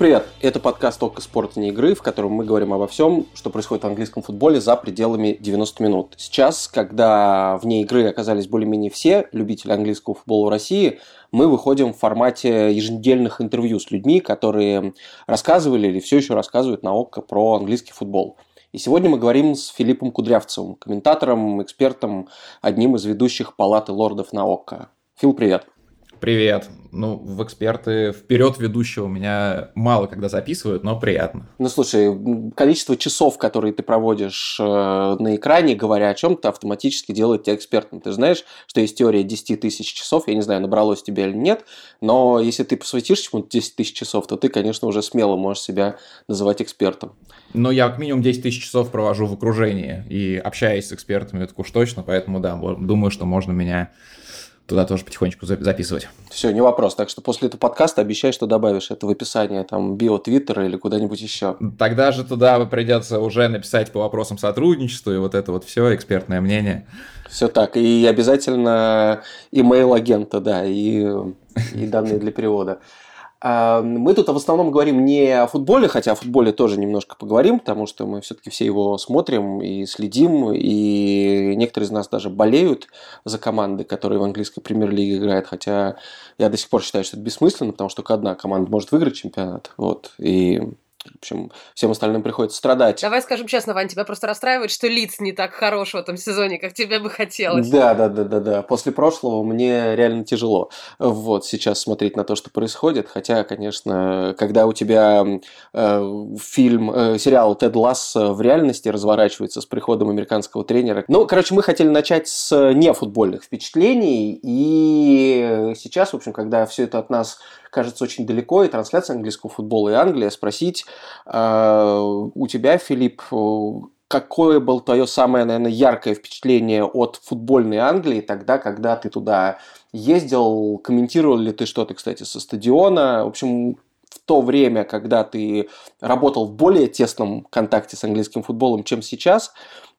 привет! Это подкаст «Только спорт и не игры», в котором мы говорим обо всем, что происходит в английском футболе за пределами 90 минут. Сейчас, когда вне игры оказались более-менее все любители английского футбола в России, мы выходим в формате еженедельных интервью с людьми, которые рассказывали или все еще рассказывают на ОККО про английский футбол. И сегодня мы говорим с Филиппом Кудрявцевым, комментатором, экспертом, одним из ведущих палаты лордов на ОККО. Фил, привет! Привет. Ну, в эксперты вперед ведущего меня мало когда записывают, но приятно. Ну, слушай, количество часов, которые ты проводишь э, на экране, говоря о чем-то, автоматически делает тебя экспертом. Ты знаешь, что есть теория 10 тысяч часов, я не знаю, набралось тебе или нет, но если ты посвятишь чему-то 10 тысяч часов, то ты, конечно, уже смело можешь себя называть экспертом. Но я как минимум 10 тысяч часов провожу в окружении и общаюсь с экспертами, это уж точно, поэтому да, думаю, что можно меня туда тоже потихонечку записывать. Все, не вопрос. Так что после этого подкаста обещай, что добавишь это в описание там био Твиттера или куда-нибудь еще. Тогда же туда придется уже написать по вопросам сотрудничества и вот это вот все, экспертное мнение. Все так. И обязательно имейл агента, да, и, и данные для перевода. Мы тут в основном говорим не о футболе, хотя о футболе тоже немножко поговорим, потому что мы все-таки все его смотрим и следим, и некоторые из нас даже болеют за команды, которые в английской премьер-лиге играют, хотя я до сих пор считаю, что это бессмысленно, потому что только одна команда может выиграть чемпионат. Вот, и в общем, всем остальным приходится страдать. Давай скажем честно, Вань, тебя просто расстраивает, что лиц не так хорош в этом сезоне, как тебе бы хотелось. Да, да, да, да, да. После прошлого мне реально тяжело вот сейчас смотреть на то, что происходит. Хотя, конечно, когда у тебя э, фильм, э, сериал Тед Ласс в реальности разворачивается с приходом американского тренера. Ну, короче, мы хотели начать с нефутбольных впечатлений. И сейчас, в общем, когда все это от нас кажется очень далеко, и трансляция английского футбола и Англия, спросить э, у тебя, Филипп, какое было твое самое, наверное, яркое впечатление от футбольной Англии тогда, когда ты туда ездил, комментировал ли ты что-то, кстати, со стадиона, в общем, в то время, когда ты работал в более тесном контакте с английским футболом, чем сейчас,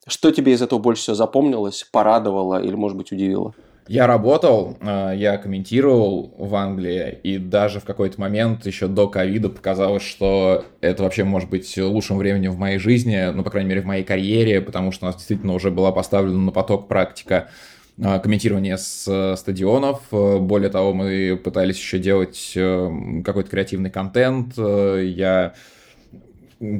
что тебе из этого больше всего запомнилось, порадовало или, может быть, удивило? Я работал, э, я комментировал в Англии, и даже в какой-то момент еще до ковида показалось, что это вообще может быть лучшим временем в моей жизни, ну, по крайней мере, в моей карьере, потому что у нас действительно уже была поставлена на поток практика э, комментирования с э, стадионов. Более того, мы пытались еще делать какой-то креативный контент. Я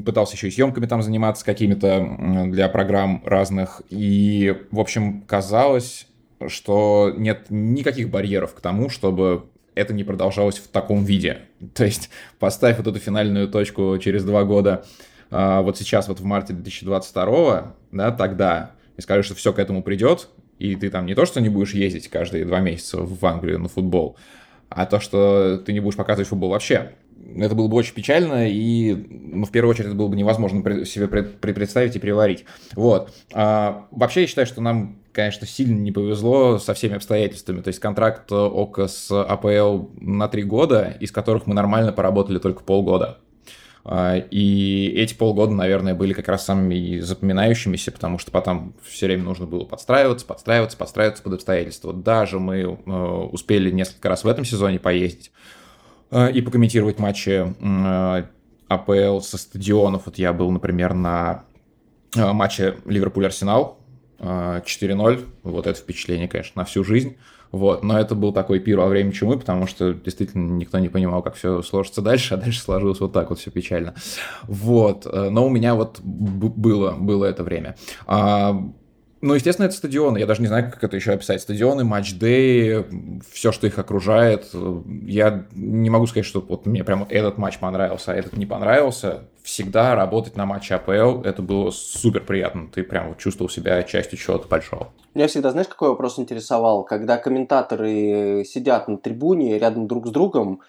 пытался еще и съемками там заниматься какими-то для программ разных. И, в общем, казалось, что нет никаких барьеров к тому, чтобы это не продолжалось в таком виде. То есть поставь вот эту финальную точку через два года, а, вот сейчас вот в марте 2022, да, тогда, и скажешь, что все к этому придет, и ты там не то, что не будешь ездить каждые два месяца в Англию на футбол, а то, что ты не будешь показывать футбол вообще. Это было бы очень печально, и, ну, в первую очередь, это было бы невозможно себе представить и переварить. Вот. А, вообще, я считаю, что нам конечно, сильно не повезло со всеми обстоятельствами. То есть контракт ОКО с АПЛ на три года, из которых мы нормально поработали только полгода. А, и эти полгода, наверное, были как раз самыми запоминающимися, потому что потом все время нужно было подстраиваться, подстраиваться, подстраиваться под обстоятельства. Даже мы э, успели несколько раз в этом сезоне поездить э, и покомментировать матчи э, АПЛ со стадионов. Вот я был, например, на матче Ливерпуль-Арсенал, 4-0. Вот это впечатление, конечно, на всю жизнь. Вот, но это был такой пир во время чумы, потому что действительно никто не понимал, как все сложится дальше, а дальше сложилось вот так вот все печально. Вот, э, но у меня вот было, было это время. А, ну, естественно, это стадионы. Я даже не знаю, как это еще описать. Стадионы, матч-дэй, все, что их окружает. Я не могу сказать, что вот мне прям этот матч понравился, а этот не понравился всегда работать на матче АПЛ, это было супер приятно. Ты прям чувствовал себя частью чего-то большого. Меня всегда, знаешь, какой вопрос интересовал? Когда комментаторы сидят на трибуне рядом друг с другом,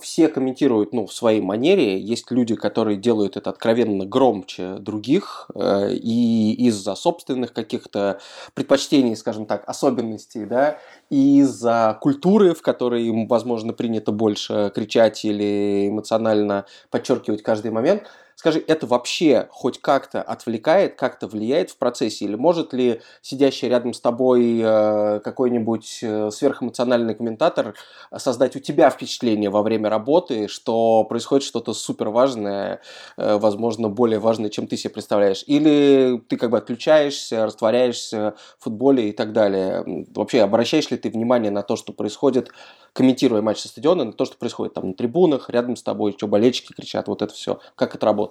все комментируют ну, в своей манере. Есть люди, которые делают это откровенно громче других, э, и из-за собственных каких-то предпочтений, скажем так, особенностей, да, и из-за культуры, в которой им, возможно, принято больше кричать или эмоционально подчеркивать каждый момент. Скажи, это вообще хоть как-то отвлекает, как-то влияет в процессе? Или может ли сидящий рядом с тобой э, какой-нибудь э, сверхэмоциональный комментатор создать у тебя впечатление во время работы, что происходит что-то супер важное, э, возможно, более важное, чем ты себе представляешь? Или ты как бы отключаешься, растворяешься в футболе и так далее? Вообще, обращаешь ли ты внимание на то, что происходит комментируя матч со стадиона, на то, что происходит там на трибунах, рядом с тобой, что болельщики кричат, вот это все. Как это работает?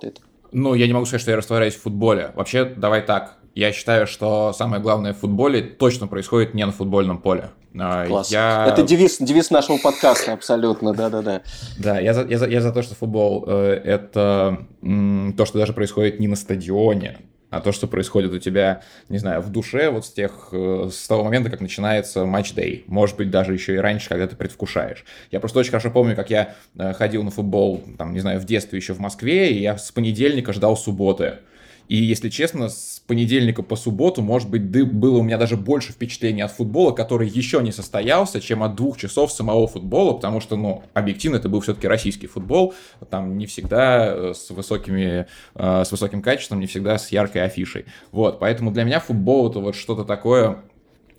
Ну, я не могу сказать, что я растворяюсь в футболе. Вообще, давай так. Я считаю, что самое главное в футболе точно происходит не на футбольном поле. А, Класс. Я... Это девиз, девиз нашего подкаста, абсолютно, да-да-да. Да, я за, я, за, я за то, что футбол э, это м, то, что даже происходит не на стадионе, а то, что происходит у тебя, не знаю, в душе вот с тех, э, с того момента, как начинается матч-дей. Может быть, даже еще и раньше, когда ты предвкушаешь. Я просто очень хорошо помню, как я э, ходил на футбол, там, не знаю, в детстве еще в Москве, и я с понедельника ждал субботы. И, если честно, с понедельника по субботу, может быть, было у меня даже больше впечатлений от футбола, который еще не состоялся, чем от двух часов самого футбола, потому что, ну, объективно, это был все-таки российский футбол, там не всегда э, с высокими, э, с высоким качеством, не всегда с яркой афишей. Вот, поэтому для меня футбол это вот что-то такое,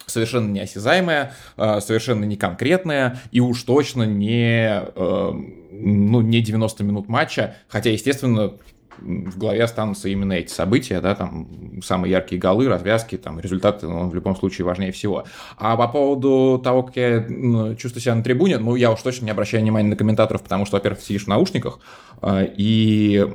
совершенно неосязаемое, э, совершенно не конкретное и уж точно не, ну, не 90 минут матча, хотя, естественно, в голове останутся именно эти события, да, там самые яркие голы, развязки, там результаты, он в любом случае важнее всего. А по поводу того, как я ну, чувствую себя на трибуне, ну, я уж точно не обращаю внимания на комментаторов, потому что, во-первых, сидишь в наушниках, а, и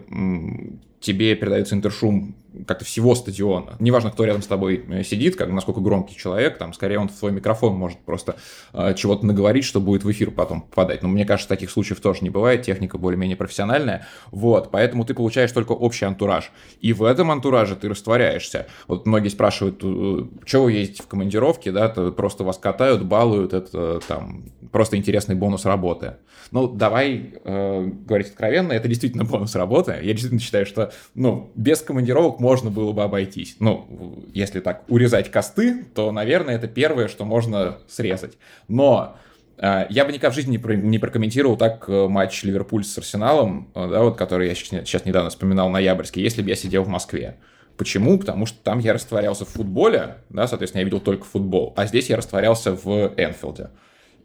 тебе передается интершум как-то всего стадиона. Неважно, кто рядом с тобой э, сидит, как, насколько громкий человек, там, скорее он в свой микрофон может просто э, чего-то наговорить, что будет в эфир потом попадать. Но мне кажется, таких случаев тоже не бывает, техника более-менее профессиональная. Вот, поэтому ты получаешь только общий антураж. И в этом антураже ты растворяешься. Вот многие спрашивают, э, что вы ездите в командировке, да, то просто вас катают, балуют, это там просто интересный бонус работы. Ну, давай э, говорить откровенно, это действительно бонус работы. Я действительно считаю, что, ну, без командировок можно было бы обойтись. Ну, если так урезать косты, то, наверное, это первое, что можно срезать. Но э, я бы никогда в жизни не, не прокомментировал так э, матч Ливерпуль с Арсеналом, э, да, вот, который я сейчас недавно вспоминал, ноябрьский, если бы я сидел в Москве. Почему? Потому что там я растворялся в футболе, да, соответственно, я видел только футбол, а здесь я растворялся в Энфилде.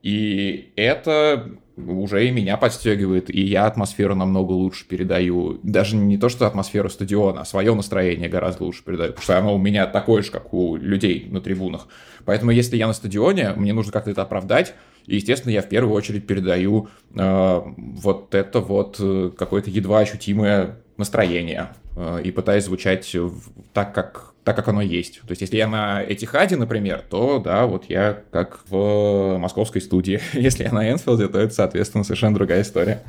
И это уже и меня подстегивает, и я атмосферу намного лучше передаю. Даже не то, что атмосферу стадиона, а свое настроение гораздо лучше передаю, потому что оно у меня такое же, как у людей на трибунах. Поэтому если я на стадионе, мне нужно как-то это оправдать, и, естественно, я в первую очередь передаю э, вот это вот э, какое-то едва ощутимое настроение э, и пытаюсь звучать так, как так, как оно есть. То есть, если я на Этихаде, например, то, да, вот я как в московской студии. Если я на Энфилде, то это, соответственно, совершенно другая история.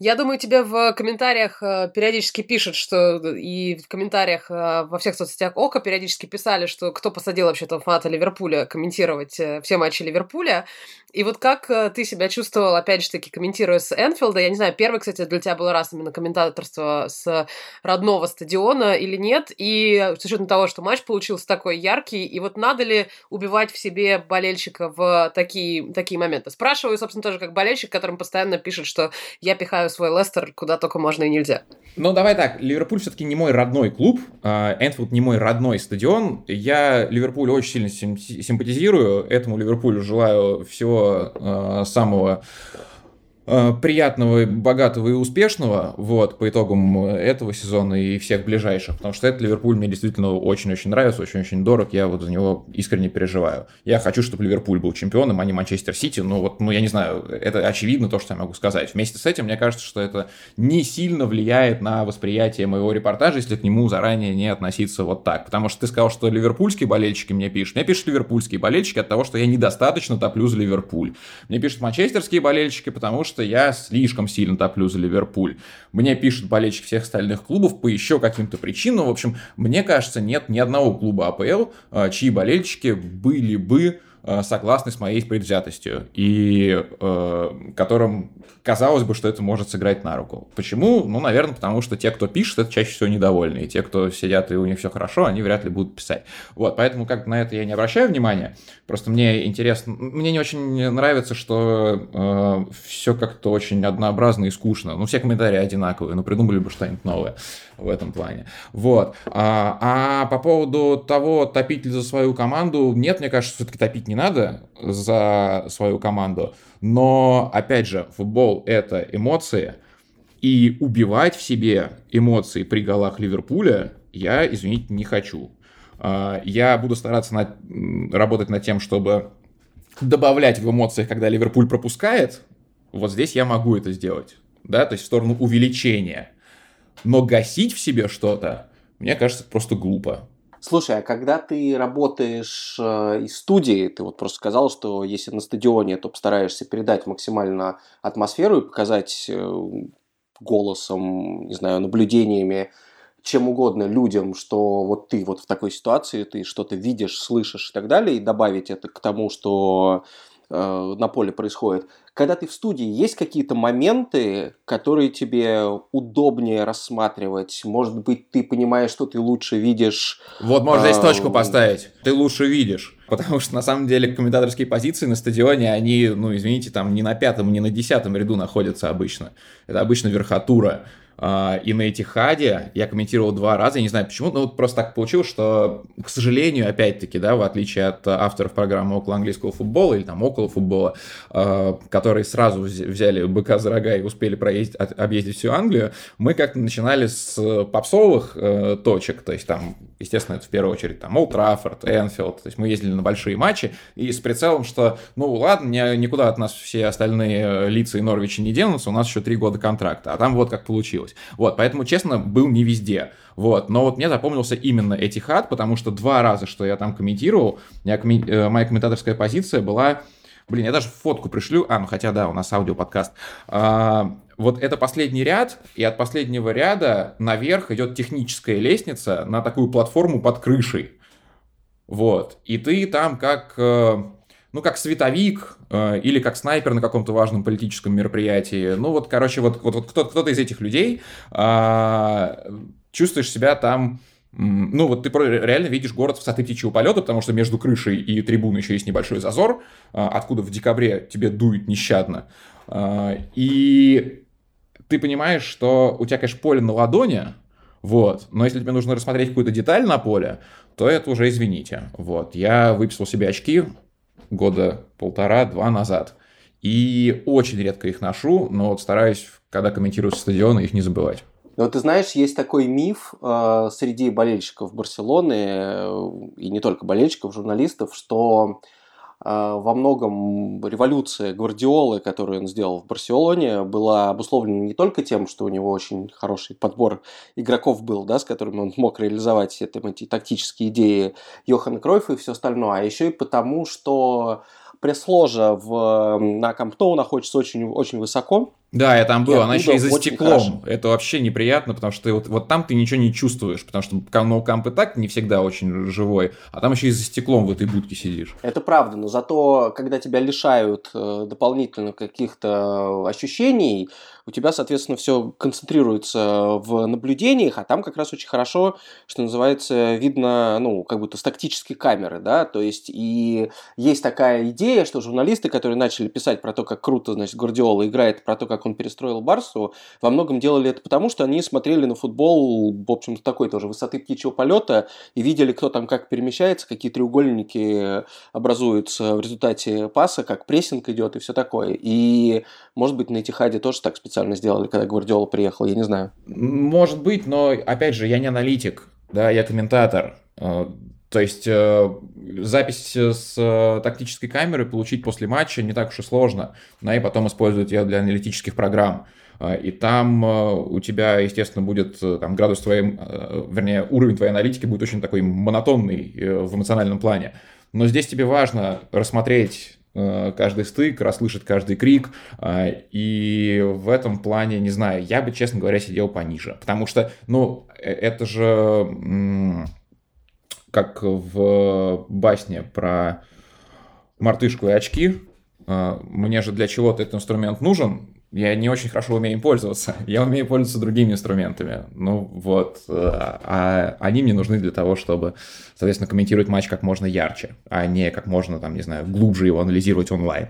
Я думаю, тебе в комментариях э, периодически пишут, что и в комментариях э, во всех соцсетях Ока периодически писали, что кто посадил вообще там фаната Ливерпуля комментировать э, все матчи Ливерпуля. И вот как ты себя чувствовал, опять же таки, комментируя с Энфилда? Я не знаю, первый, кстати, для тебя был раз именно комментаторство с родного стадиона или нет? И с учетом того, что матч получился такой яркий, и вот надо ли убивать в себе болельщика в такие, такие моменты? Спрашиваю, собственно, тоже как болельщик, которым постоянно пишет, что я пихаю свой Лестер куда только можно и нельзя. Ну, давай так, Ливерпуль все-таки не мой родной клуб, а, Энфилд не мой родной стадион. Я Ливерпулю очень сильно симпатизирую, этому Ливерпулю желаю всего а, самого Э, приятного, богатого и успешного, вот, по итогам этого сезона и всех ближайших, потому что этот Ливерпуль мне действительно очень-очень нравится, очень-очень дорог, я вот за него искренне переживаю. Я хочу, чтобы Ливерпуль был чемпионом, а не Манчестер Сити, ну вот, ну я не знаю, это очевидно то, что я могу сказать. Вместе с этим, мне кажется, что это не сильно влияет на восприятие моего репортажа, если к нему заранее не относиться вот так, потому что ты сказал, что ливерпульские болельщики мне пишут, мне пишут ливерпульские болельщики от того, что я недостаточно топлю за Ливерпуль. Мне пишут манчестерские болельщики, потому что что я слишком сильно топлю за Ливерпуль. Мне пишут болельщики всех остальных клубов по еще каким-то причинам. В общем, мне кажется, нет ни одного клуба АПЛ, а, чьи болельщики были бы согласны с моей предвзятостью и э, которым казалось бы, что это может сыграть на руку. Почему? Ну, наверное, потому что те, кто пишет, это чаще всего недовольны. И те, кто сидят и у них все хорошо, они вряд ли будут писать. Вот, поэтому как на это я не обращаю внимания. Просто мне интересно, мне не очень нравится, что э, все как-то очень однообразно и скучно. Ну, все комментарии одинаковые, но придумали бы что-нибудь новое в этом плане. Вот. А, а по поводу того, топить ли за свою команду, нет, мне кажется, все-таки топить не надо за свою команду. Но, опять же, футбол — это эмоции, и убивать в себе эмоции при голах Ливерпуля я, извините, не хочу. А, я буду стараться над, работать над тем, чтобы добавлять в эмоциях, когда Ливерпуль пропускает. Вот здесь я могу это сделать. Да, то есть в сторону увеличения но гасить в себе что-то, мне кажется, просто глупо. Слушай, а когда ты работаешь э, из студии, ты вот просто сказал, что если на стадионе, то постараешься передать максимально атмосферу и показать э, голосом, не знаю, наблюдениями, чем угодно людям, что вот ты вот в такой ситуации, ты что-то видишь, слышишь и так далее, и добавить это к тому, что на поле происходит. Когда ты в студии, есть какие-то моменты, которые тебе удобнее рассматривать? Может быть, ты понимаешь, что ты лучше видишь... Вот, можно здесь точку поставить. Ты лучше видишь. Потому что, на самом деле, комментаторские позиции на стадионе, они, ну, извините, там не на пятом, не на десятом ряду находятся обычно. Это обычно верхотура. А, и на Этихаде я комментировал два раза, я не знаю почему, но вот просто так получилось, что, к сожалению, опять-таки, да, в отличие от авторов программы около английского футбола или там около футбола, а, которые сразу взяли быка за рога и успели проездить, объездить всю Англию, мы как-то начинали с попсовых э, точек, то есть там, естественно, это в первую очередь там Олд Траффорд, Энфилд, то есть мы ездили на большие матчи, и с прицелом, что, ну ладно, никуда от нас все остальные лица и Норвичи не денутся, у нас еще три года контракта, а там вот как получилось получилось. Вот, поэтому, честно, был не везде. Вот, но вот мне запомнился именно Этихад, потому что два раза, что я там комментировал, я, э, моя комментаторская позиция была... Блин, я даже фотку пришлю. А, ну хотя да, у нас аудиоподкаст. А, вот это последний ряд, и от последнего ряда наверх идет техническая лестница на такую платформу под крышей. Вот. И ты там как э, ну, как световик э, или как снайпер на каком-то важном политическом мероприятии. Ну, вот, короче, вот, вот, вот кто, кто-то из этих людей э, чувствуешь себя там ну, вот ты реально видишь город высоты птичьего полета, потому что между крышей и трибуной еще есть небольшой зазор, э, откуда в декабре тебе дует нещадно. Э, и ты понимаешь, что у тебя, конечно, поле на ладони, вот, но если тебе нужно рассмотреть какую-то деталь на поле, то это уже извините. Вот, я выписал себе очки, года полтора-два назад. И очень редко их ношу, но вот стараюсь, когда комментирую со стадиона, их не забывать. Но ты знаешь, есть такой миф э, среди болельщиков Барселоны, э, и не только болельщиков, журналистов, что во многом революция Гвардиолы, которую он сделал в Барселоне, была обусловлена не только тем, что у него очень хороший подбор игроков был, да, с которыми он мог реализовать это, эти тактические идеи Йохана Кройфа и все остальное, а еще и потому, что пресс-ложа в, на Камптоу находится очень, очень высоко, да, я там был, она еще и за стеклом. Это вообще неприятно, потому что вот, вот там ты ничего не чувствуешь, потому что ноукамп и так не всегда очень живой, а там еще и за стеклом в этой будке сидишь. Это правда, но зато, когда тебя лишают э, дополнительно каких-то ощущений, у тебя, соответственно, все концентрируется в наблюдениях, а там как раз очень хорошо, что называется, видно, ну, как будто с тактической камеры, да, то есть и есть такая идея, что журналисты, которые начали писать про то, как круто, значит, Гвардиола играет, про то, как он перестроил Барсу, во многом делали это потому, что они смотрели на футбол, в общем-то, такой тоже высоты птичьего полета и видели, кто там как перемещается, какие треугольники образуются в результате паса, как прессинг идет и все такое. И, может быть, на Этихаде тоже так специально сделали, когда Гвардиола приехал, я не знаю. Может быть, но, опять же, я не аналитик, да, я комментатор. Э, то есть э, запись с э, тактической камеры получить после матча не так уж и сложно, да, и потом использовать ее для аналитических программ. И там у тебя, естественно, будет там, градус твоей, вернее, уровень твоей аналитики будет очень такой монотонный в эмоциональном плане. Но здесь тебе важно рассмотреть каждый стык, расслышать каждый крик. И в этом плане, не знаю, я бы, честно говоря, сидел пониже. Потому что, ну, это же как в басне про мартышку и очки. Мне же для чего-то этот инструмент нужен. Я не очень хорошо умею им пользоваться. Я умею пользоваться другими инструментами. Ну вот. А, а они мне нужны для того, чтобы, соответственно, комментировать матч как можно ярче, а не как можно, там, не знаю, глубже его анализировать онлайн.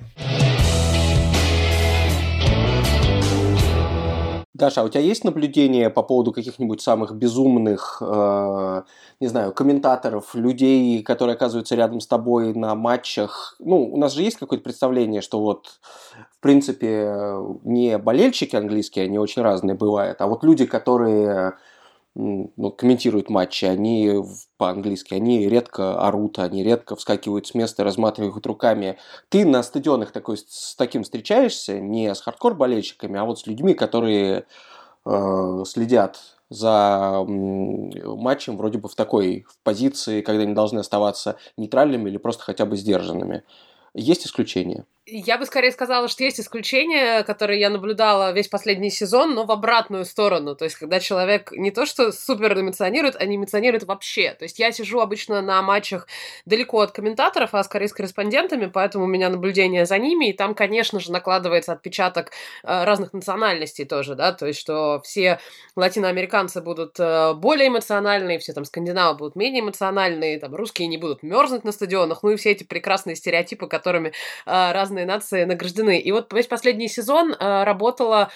Даша, а у тебя есть наблюдение по поводу каких-нибудь самых безумных, э, не знаю, комментаторов, людей, которые оказываются рядом с тобой на матчах? Ну, у нас же есть какое-то представление, что вот, в принципе, не болельщики английские, они очень разные бывают, а вот люди, которые ну, комментируют матчи, они по-английски, они редко орут, они редко вскакивают с места, разматывают руками. Ты на стадионах такой, с таким встречаешься, не с хардкор-болельщиками, а вот с людьми, которые э, следят за матчем вроде бы в такой в позиции, когда они должны оставаться нейтральными или просто хотя бы сдержанными. Есть исключения? Я бы скорее сказала, что есть исключения, которые я наблюдала весь последний сезон, но в обратную сторону. То есть, когда человек не то что супер эмоционирует, а не эмоционирует вообще. То есть, я сижу обычно на матчах далеко от комментаторов, а скорее с корреспондентами, поэтому у меня наблюдение за ними, и там, конечно же, накладывается отпечаток э, разных национальностей тоже, да, то есть, что все латиноамериканцы будут э, более эмоциональные, все там скандинавы будут менее эмоциональные, там русские не будут мерзнуть на стадионах, ну и все эти прекрасные стереотипы, которыми э, разные разные нации награждены. И вот весь последний сезон э, работала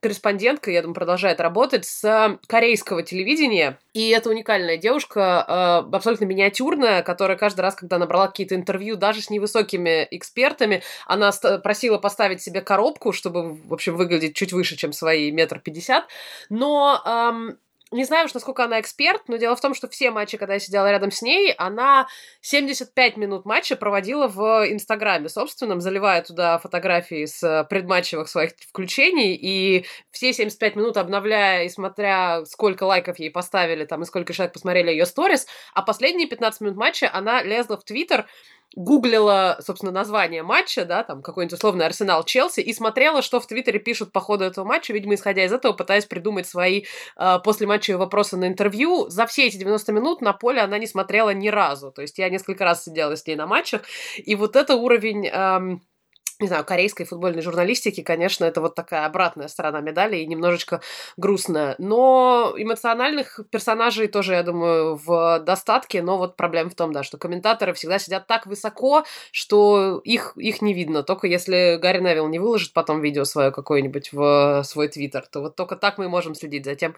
корреспондентка, я думаю, продолжает работать, с корейского телевидения. И это уникальная девушка, э, абсолютно миниатюрная, которая каждый раз, когда набрала какие-то интервью, даже с невысокими экспертами, она просила поставить себе коробку, чтобы, в общем, выглядеть чуть выше, чем свои метр пятьдесят. Но эм, не знаю уж, насколько она эксперт, но дело в том, что все матчи, когда я сидела рядом с ней, она 75 минут матча проводила в Инстаграме собственном, заливая туда фотографии с предматчевых своих включений, и все 75 минут обновляя и смотря, сколько лайков ей поставили там, и сколько человек посмотрели ее сторис, а последние 15 минут матча она лезла в Твиттер, гуглила, собственно, название матча, да, там какой-нибудь условный Арсенал Челси, и смотрела, что в Твиттере пишут по ходу этого матча, видимо, исходя из этого, пытаясь придумать свои э, после матча вопросы на интервью. За все эти 90 минут на поле она не смотрела ни разу. То есть я несколько раз сидела с ней на матчах, и вот это уровень... Эм, не знаю, корейской футбольной журналистики, конечно, это вот такая обратная сторона медали и немножечко грустная. Но эмоциональных персонажей тоже, я думаю, в достатке, но вот проблема в том, да, что комментаторы всегда сидят так высоко, что их, их не видно. Только если Гарри Невилл не выложит потом видео свое какое-нибудь в свой твиттер, то вот только так мы можем следить за тем,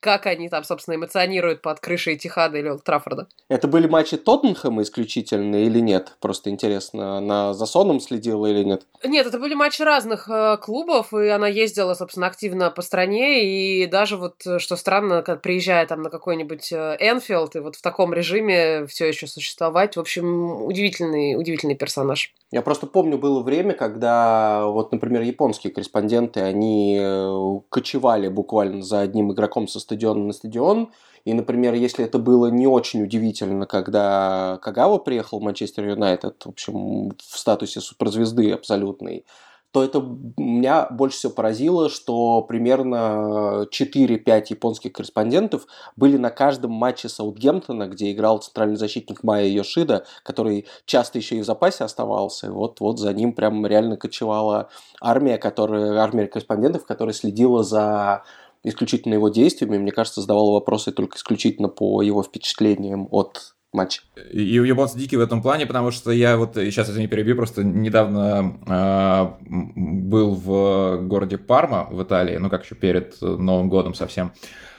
как они там, собственно, эмоционируют под крышей Тихада или Олд Траффорда. Это были матчи Тоттенхэма исключительно или нет? Просто интересно, она за Соном следила или нет? Нет? Нет, это были матчи разных э, клубов, и она ездила, собственно, активно по стране, и даже вот, э, что странно, когда приезжая там на какой-нибудь э, Энфилд, и вот в таком режиме все еще существовать, в общем, удивительный, удивительный персонаж. Я просто помню, было время, когда, вот, например, японские корреспонденты, они э, кочевали буквально за одним игроком со стадиона на стадион, и, например, если это было не очень удивительно, когда Кагава приехал в Манчестер Юнайтед, в общем, в статусе суперзвезды абсолютной, то это меня больше всего поразило, что примерно 4-5 японских корреспондентов были на каждом матче Саутгемптона, где играл центральный защитник Майя Йошида, который часто еще и в запасе оставался. И вот, вот за ним прям реально кочевала армия, которая, армия корреспондентов, которая следила за исключительно его действиями, мне кажется, задавал вопросы только исключительно по его впечатлениям от матча. И японцы дикий в этом плане, потому что я вот, сейчас не перебью, просто недавно э, был в городе Парма в Италии, ну как еще перед Новым годом совсем,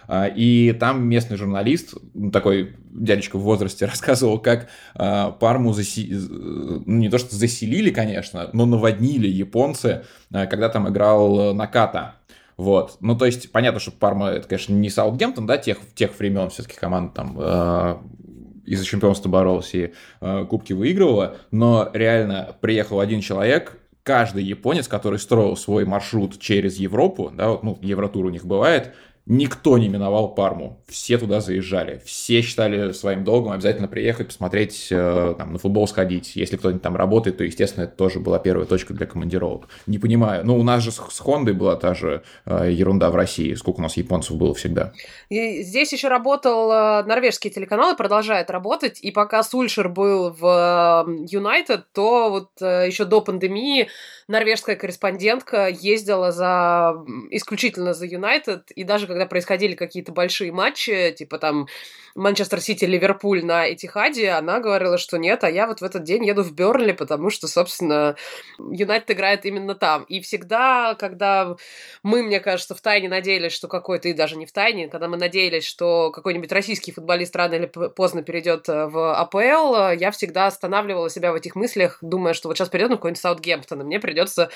а, и там местный журналист, такой дядечка в возрасте, рассказывал, как э, Парму заси... ну, не то что заселили, конечно, но наводнили японцы, когда там играл Наката. Вот. Ну, то есть, понятно, что Парма, это, конечно, не Саутгемптон, да, тех, тех времен все-таки команда там э, из-за чемпионства боролась и э, кубки выигрывала, но реально приехал один человек, каждый японец, который строил свой маршрут через Европу, да, вот, ну, Евротур у них бывает, Никто не миновал Парму. Все туда заезжали. Все считали своим долгом обязательно приехать, посмотреть, э, там, на футбол сходить. Если кто-нибудь там работает, то, естественно, это тоже была первая точка для командировок. Не понимаю. Ну, у нас же с Хондой была та же э, ерунда в России. Сколько у нас японцев было всегда. И здесь еще работал э, норвежский телеканал и продолжает работать. И пока Сульшер был в Юнайтед, то вот еще до пандемии норвежская корреспондентка ездила за исключительно за Юнайтед, и даже когда происходили какие-то большие матчи, типа там Манчестер Сити, Ливерпуль на Этихаде, она говорила, что нет, а я вот в этот день еду в Бернли, потому что, собственно, Юнайтед играет именно там. И всегда, когда мы, мне кажется, в тайне надеялись, что какой-то, и даже не в тайне, когда мы надеялись, что какой-нибудь российский футболист рано или поздно перейдет э, в АПЛ, я всегда останавливала себя в этих мыслях, думая, что вот сейчас придет на какой-нибудь Саутгемптон, и мне придется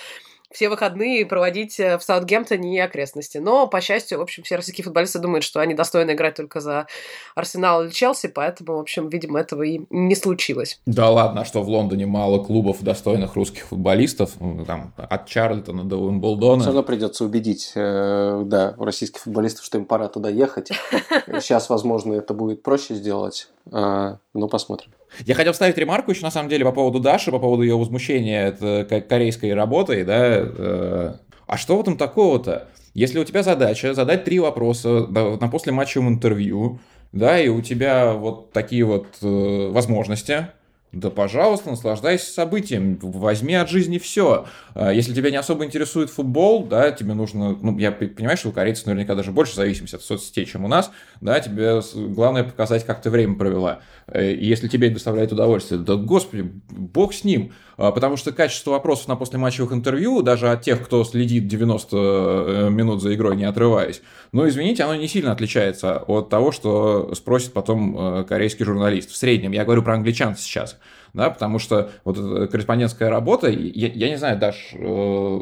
все выходные проводить э, в Саутгемптоне и окрестности. Но, по счастью, в общем, все российские футболисты думают, что они достойны играть только за Арсенал или Челси, поэтому, в общем, видимо, этого и не случилось. Да ладно, а что в Лондоне мало клубов достойных русских футболистов, ну, там, от Чарльтона до Уимблдона. Все равно придется убедить, э, да, российских футболистов, что им пора туда ехать. Сейчас, возможно, это будет проще сделать, э, но посмотрим. Я хотел вставить ремарку еще на самом деле по поводу Даши, по поводу ее возмущения это корейской работой, да. Э, а что в этом такого-то? Если у тебя задача задать три вопроса на послематчевом интервью, да, и у тебя вот такие вот э, возможности, да, пожалуйста, наслаждайся событием, возьми от жизни все. А, если тебя не особо интересует футбол, да, тебе нужно, ну, я понимаю, что у корейцев наверняка даже больше зависимости от соцсетей, чем у нас, да, тебе главное показать, как ты время провела. Э, если тебе это доставляет удовольствие, да, господи, бог с ним. А, потому что качество вопросов на послематчевых интервью, даже от тех, кто следит 90 э, минут за игрой, не отрываясь, ну, извините, оно не сильно отличается от того, что спросит потом э, корейский журналист. В среднем, я говорю про англичан сейчас, да, потому что вот корреспондентская работа, я, я не знаю, Даш, э,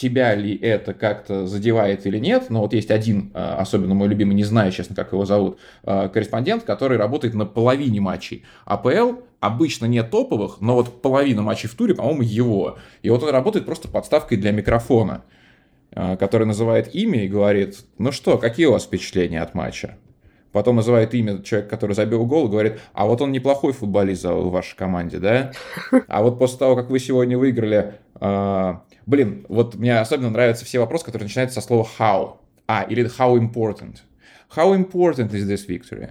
тебя ли это как-то задевает или нет, но вот есть один, особенно мой любимый, не знаю, честно, как его зовут, корреспондент, который работает на половине матчей АПЛ, обычно не топовых, но вот половина матчей в туре, по-моему, его. И вот он работает просто подставкой для микрофона, а, который называет имя и говорит, ну что, какие у вас впечатления от матча? Потом называет имя человека, который забил гол, и говорит, а вот он неплохой футболист в вашей команде, да? А вот после того, как вы сегодня выиграли... Блин, вот мне особенно нравятся все вопросы, которые начинаются со слова how. А, или how important. How important is this victory?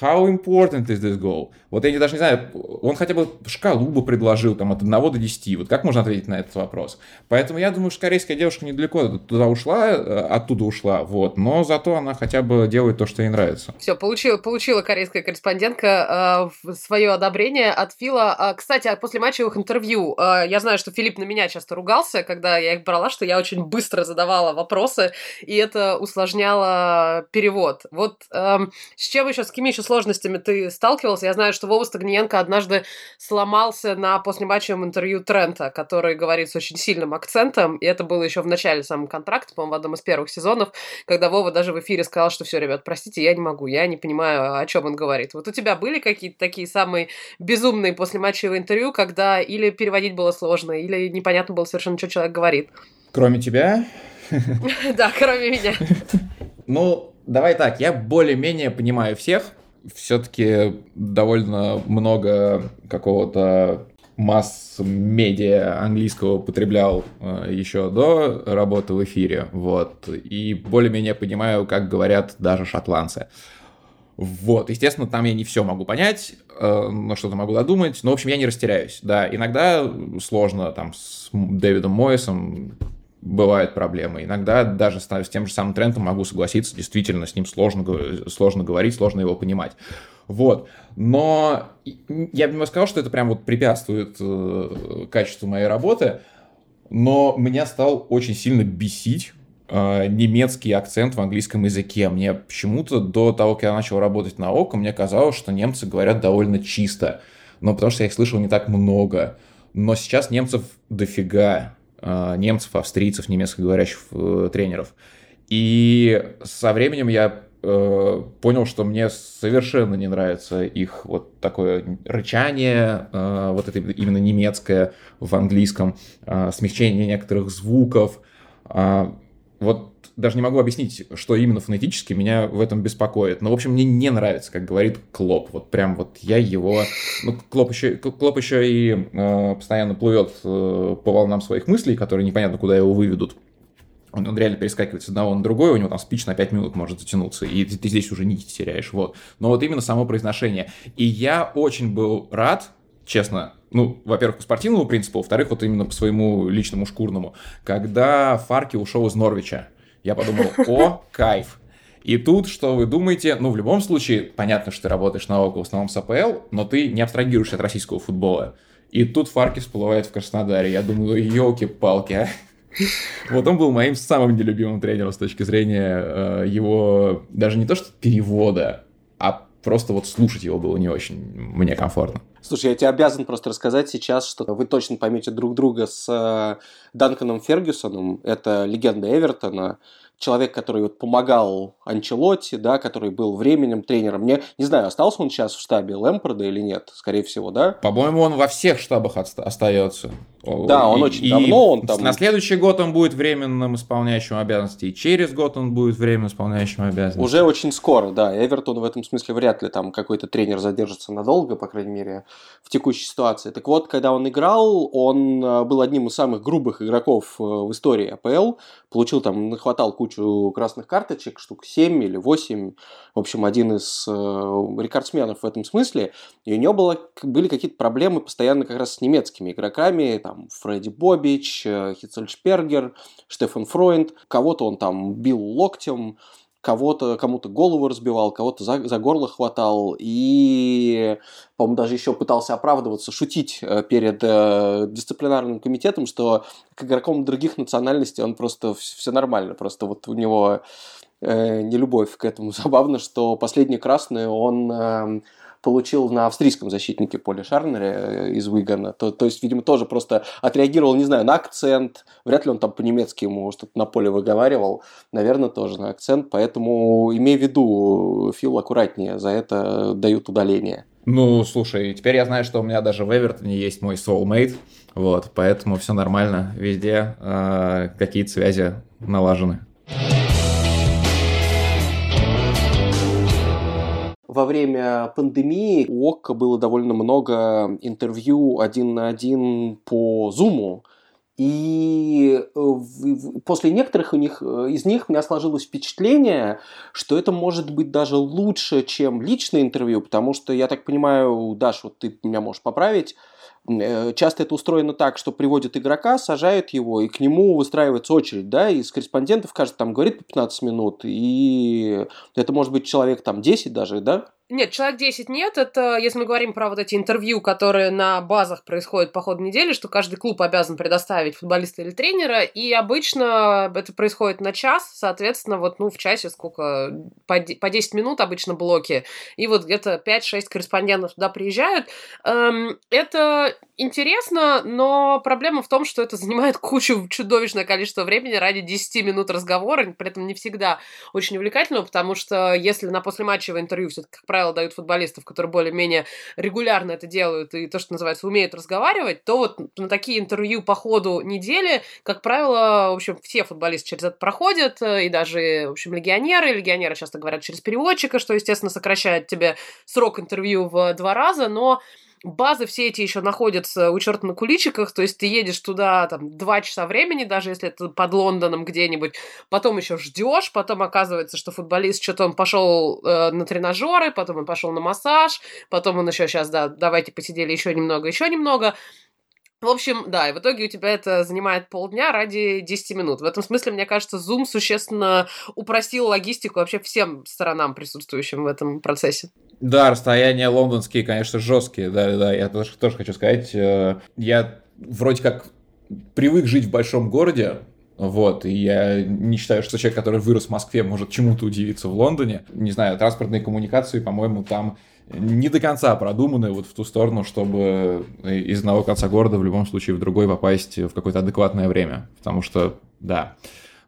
How important is this goal? Вот я даже не знаю, он хотя бы шкалу бы предложил там от 1 до 10. Вот как можно ответить на этот вопрос? Поэтому я думаю, что корейская девушка недалеко туда ушла, э, оттуда ушла, вот. Но зато она хотя бы делает то, что ей нравится. Все, получила, получила корейская корреспондентка э, свое одобрение от Фила. А, кстати, а после матчевых интервью, э, я знаю, что Филипп на меня часто ругался, когда я их брала, что я очень быстро задавала вопросы, и это усложняло перевод. Вот э, с чем еще, с какими еще сложностями ты сталкивался? Я знаю, что Вова Стагниенко однажды сломался на послематчевом интервью Трента, который говорит с очень сильным акцентом, и это было еще в начале самого контракта, по-моему, в одном из первых сезонов, когда Вова даже в эфире сказал, что все, ребят, простите, я не могу, я не понимаю, о чем он говорит. Вот у тебя были какие-то такие самые безумные послематчевые интервью, когда или переводить было сложно, или непонятно было совершенно, что человек говорит? Кроме тебя? Да, кроме меня. Ну, давай так, я более-менее понимаю всех, все-таки довольно много какого-то масс-медиа английского потреблял э, еще до работы в эфире, вот, и более-менее понимаю, как говорят даже шотландцы. Вот, естественно, там я не все могу понять, э, но что-то могу додумать, но, в общем, я не растеряюсь, да, иногда сложно там с Дэвидом Мойсом бывают проблемы. Иногда даже с тем же самым трендом могу согласиться, действительно, с ним сложно, сложно говорить, сложно его понимать. Вот. Но я бы не сказал, что это прям вот препятствует э, качеству моей работы, но меня стал очень сильно бесить э, немецкий акцент в английском языке. Мне почему-то до того, как я начал работать на ОКО, мне казалось, что немцы говорят довольно чисто. Но потому что я их слышал не так много. Но сейчас немцев дофига. Э, немцев, австрийцев, немецкоговорящих э, тренеров. И со временем я э, понял, что мне совершенно не нравится их вот такое рычание, вот это именно немецкое в английском, смягчение некоторых звуков. Вот даже не могу объяснить, что именно фонетически меня в этом беспокоит. Но, в общем, мне не нравится, как говорит Клоп. Вот прям вот я его... Ну, Клоп еще, Клоп еще и э, постоянно плывет э, по волнам своих мыслей, которые непонятно, куда его выведут. Он, он реально перескакивает с одного на другой, у него там спич на 5 минут может затянуться, и ты, ты здесь уже нити теряешь, вот. Но вот именно само произношение. И я очень был рад, честно, ну, во-первых, по спортивному принципу, во-вторых, вот именно по своему личному шкурному, когда Фарки ушел из Норвича. Я подумал, о, кайф. И тут, что вы думаете, ну, в любом случае, понятно, что ты работаешь на ОКО, в основном но ты не абстрагируешься от российского футбола. И тут Фарки всплывает в Краснодаре. Я думаю, елки-палки, а. Вот он был моим самым нелюбимым тренером с точки зрения э, его, даже не то что перевода, а просто вот слушать его было не очень мне комфортно. Слушай, я тебе обязан просто рассказать сейчас, что вы точно поймете друг друга с э, Данканом Фергюсоном. Это легенда Эвертона человек, который вот помогал Анчелотти, да, который был временным тренером. Мне не знаю, остался он сейчас в штабе Лэмпорда или нет, скорее всего, да? По-моему, он во всех штабах остается. Да, он и, очень давно он там. На следующий год он будет временным исполняющим обязанности, и через год он будет временным исполняющим обязанности. Уже очень скоро, да. Эвертон в этом смысле вряд ли там какой-то тренер задержится надолго, по крайней мере, в текущей ситуации. Так вот, когда он играл, он э, был одним из самых грубых игроков э, в истории АПЛ. Получил там, нахватал кучу красных карточек, штук 7 или 8. В общем, один из э, рекордсменов в этом смысле. И у него было, были какие-то проблемы постоянно как раз с немецкими игроками, там, Фредди Бобич, э, Хитцельшпергер, Штефан Фройнд. Кого-то он там бил локтем, кого-то, кому-то голову разбивал, кого-то за, за горло хватал и, по-моему, даже еще пытался оправдываться, шутить э, перед э, дисциплинарным комитетом, что к игрокам других национальностей он просто все нормально, просто вот у него э, не любовь к этому. Забавно, что последний красный он э, получил на австрийском защитнике Поле Шарнере э, из Уигана. То, то есть, видимо, тоже просто отреагировал, не знаю, на акцент. Вряд ли он там по-немецки ему что-то на поле выговаривал. Наверное, тоже на акцент. Поэтому имей в виду, Фил, аккуратнее. За это дают удаление. Ну, слушай, теперь я знаю, что у меня даже в Эвертоне есть мой soulmate, вот, поэтому все нормально, везде э, какие-то связи налажены. Во время пандемии у ОККО было довольно много интервью один на один по Зуму. И э, после некоторых у них, э, из них у меня сложилось впечатление, что это может быть даже лучше, чем личное интервью, потому что, я так понимаю, Даш, вот ты меня можешь поправить, часто это устроено так, что приводят игрока, сажают его, и к нему выстраивается очередь, да, из корреспондентов каждый там говорит по 15 минут, и это может быть человек там 10 даже, да? Нет, человек 10 нет. Это, если мы говорим про вот эти интервью, которые на базах происходят по ходу недели, что каждый клуб обязан предоставить футболиста или тренера, и обычно это происходит на час, соответственно, вот, ну, в часе сколько, по 10 минут обычно блоки, и вот где-то 5-6 корреспондентов туда приезжают. Эм, это интересно, но проблема в том, что это занимает кучу, чудовищное количество времени ради 10 минут разговора, при этом не всегда очень увлекательного, потому что если на послематчевое интервью все как правило, дают футболистов, которые более-менее регулярно это делают и то, что называется, умеют разговаривать, то вот на такие интервью по ходу недели, как правило, в общем, все футболисты через это проходят, и даже, в общем, легионеры, легионеры часто говорят через переводчика, что, естественно, сокращает тебе срок интервью в два раза, но базы все эти еще находятся у черта на куличиках, то есть ты едешь туда там два часа времени, даже если это под Лондоном где-нибудь, потом еще ждешь, потом оказывается, что футболист что-то он пошел э, на тренажеры, потом он пошел на массаж, потом он еще сейчас, да, давайте посидели еще немного, еще немного, в общем, да, и в итоге у тебя это занимает полдня ради 10 минут. В этом смысле, мне кажется, Zoom существенно упростил логистику вообще всем сторонам, присутствующим в этом процессе. Да, расстояния лондонские, конечно, жесткие, да, да, я тоже, тоже хочу сказать. Э, я вроде как привык жить в большом городе, вот, и я не считаю, что человек, который вырос в Москве, может чему-то удивиться в Лондоне. Не знаю, транспортные коммуникации, по-моему, там не до конца продуманы вот в ту сторону, чтобы из одного конца города в любом случае в другой попасть в какое-то адекватное время. Потому что, да,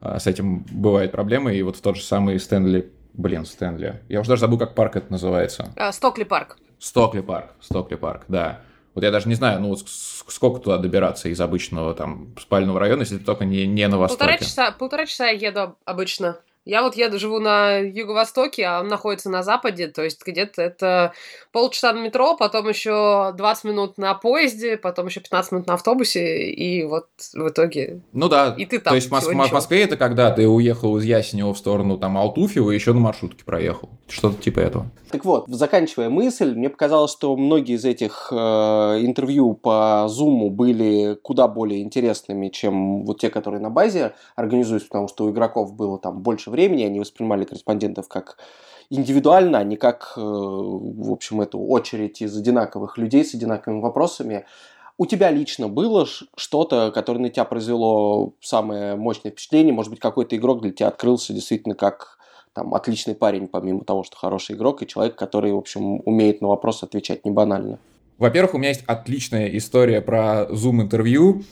э, с этим бывают проблемы. И вот в тот же самый Стэнли Блин, Стэнли. Я уже даже забыл, как парк это называется. А, Стокли парк. Стокли парк. Стокли парк, да. Вот я даже не знаю, ну, сколько туда добираться из обычного там спального района, если ты только не, не на востоке. Полтора часа, полтора часа я еду обычно. Я вот еду, живу на юго-востоке, а он находится на западе, то есть где-то это полчаса на метро, потом еще 20 минут на поезде, потом еще 15 минут на автобусе, и вот в итоге... Ну да, и ты там. то есть в, в Москве это когда ты уехал из Ясенева в сторону там Алтуфьева и еще на маршрутке проехал, что-то типа этого. Так вот, заканчивая мысль, мне показалось, что многие из этих э, интервью по Zoom были куда более интересными, чем вот те, которые на базе организуются, потому что у игроков было там больше времени, они воспринимали корреспондентов как индивидуально, а не как, э, в общем, эту очередь из одинаковых людей с одинаковыми вопросами. У тебя лично было что-то, которое на тебя произвело самое мощное впечатление? Может быть, какой-то игрок для тебя открылся действительно как там отличный парень, помимо того, что хороший игрок, и человек, который, в общем, умеет на вопросы отвечать не банально? Во-первых, у меня есть отличная история про Zoom-интервью.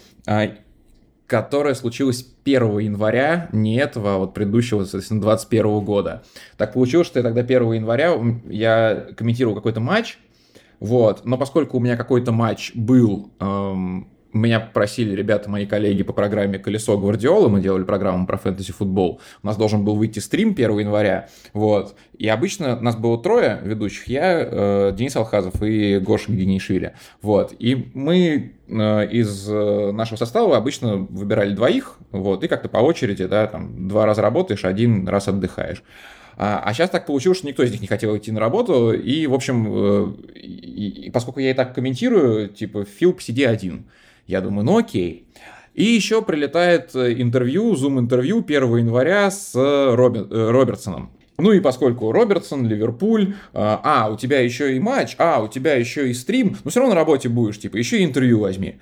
Которая случилась 1 января, не этого, а вот предыдущего, соответственно, 21 года. Так получилось, что я тогда 1 января я комментировал какой-то матч, вот, но поскольку у меня какой-то матч был эм, меня просили ребята, мои коллеги по программе «Колесо Гвардиолы», мы делали программу про фэнтези-футбол, у нас должен был выйти стрим 1 января, вот, и обычно нас было трое ведущих, я, э, Денис Алхазов и Гоша Генишвили, вот, и мы э, из э, нашего состава обычно выбирали двоих, вот, и как-то по очереди, да, там, два раза работаешь, один раз отдыхаешь. А, а сейчас так получилось, что никто из них не хотел идти на работу, и, в общем, э, и, и, поскольку я и так комментирую, типа, Фил, посиди один. Я думаю, ну окей. И еще прилетает э, интервью, зум-интервью 1 января с э, Робин, э, Робертсоном. Ну и поскольку Робертсон, Ливерпуль, а, у тебя еще и матч, а, у тебя еще и стрим, но все равно на работе будешь, типа, еще и интервью возьми.